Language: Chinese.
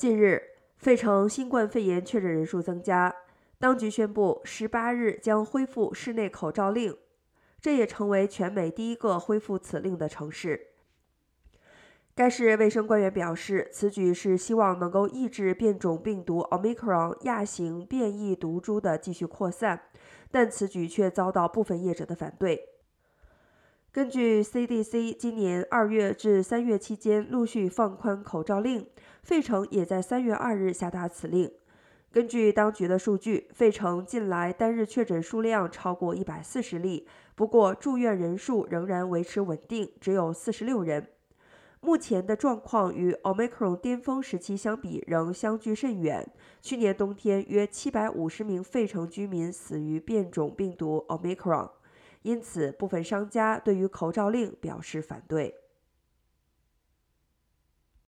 近日，费城新冠肺炎确诊人数增加，当局宣布十八日将恢复室内口罩令，这也成为全美第一个恢复此令的城市。该市卫生官员表示，此举是希望能够抑制变种病毒 Omicron 亚型变异毒株的继续扩散，但此举却遭到部分业者的反对。根据 CDC 今年二月至三月期间陆续放宽口罩令，费城也在三月二日下达此令。根据当局的数据，费城近来单日确诊数量超过一百四十例，不过住院人数仍然维持稳定，只有四十六人。目前的状况与 Omicron 巅峰时期相比仍相距甚远。去年冬天，约七百五十名费城居民死于变种病毒 Omicron。因此，部分商家对于口罩令表示反对。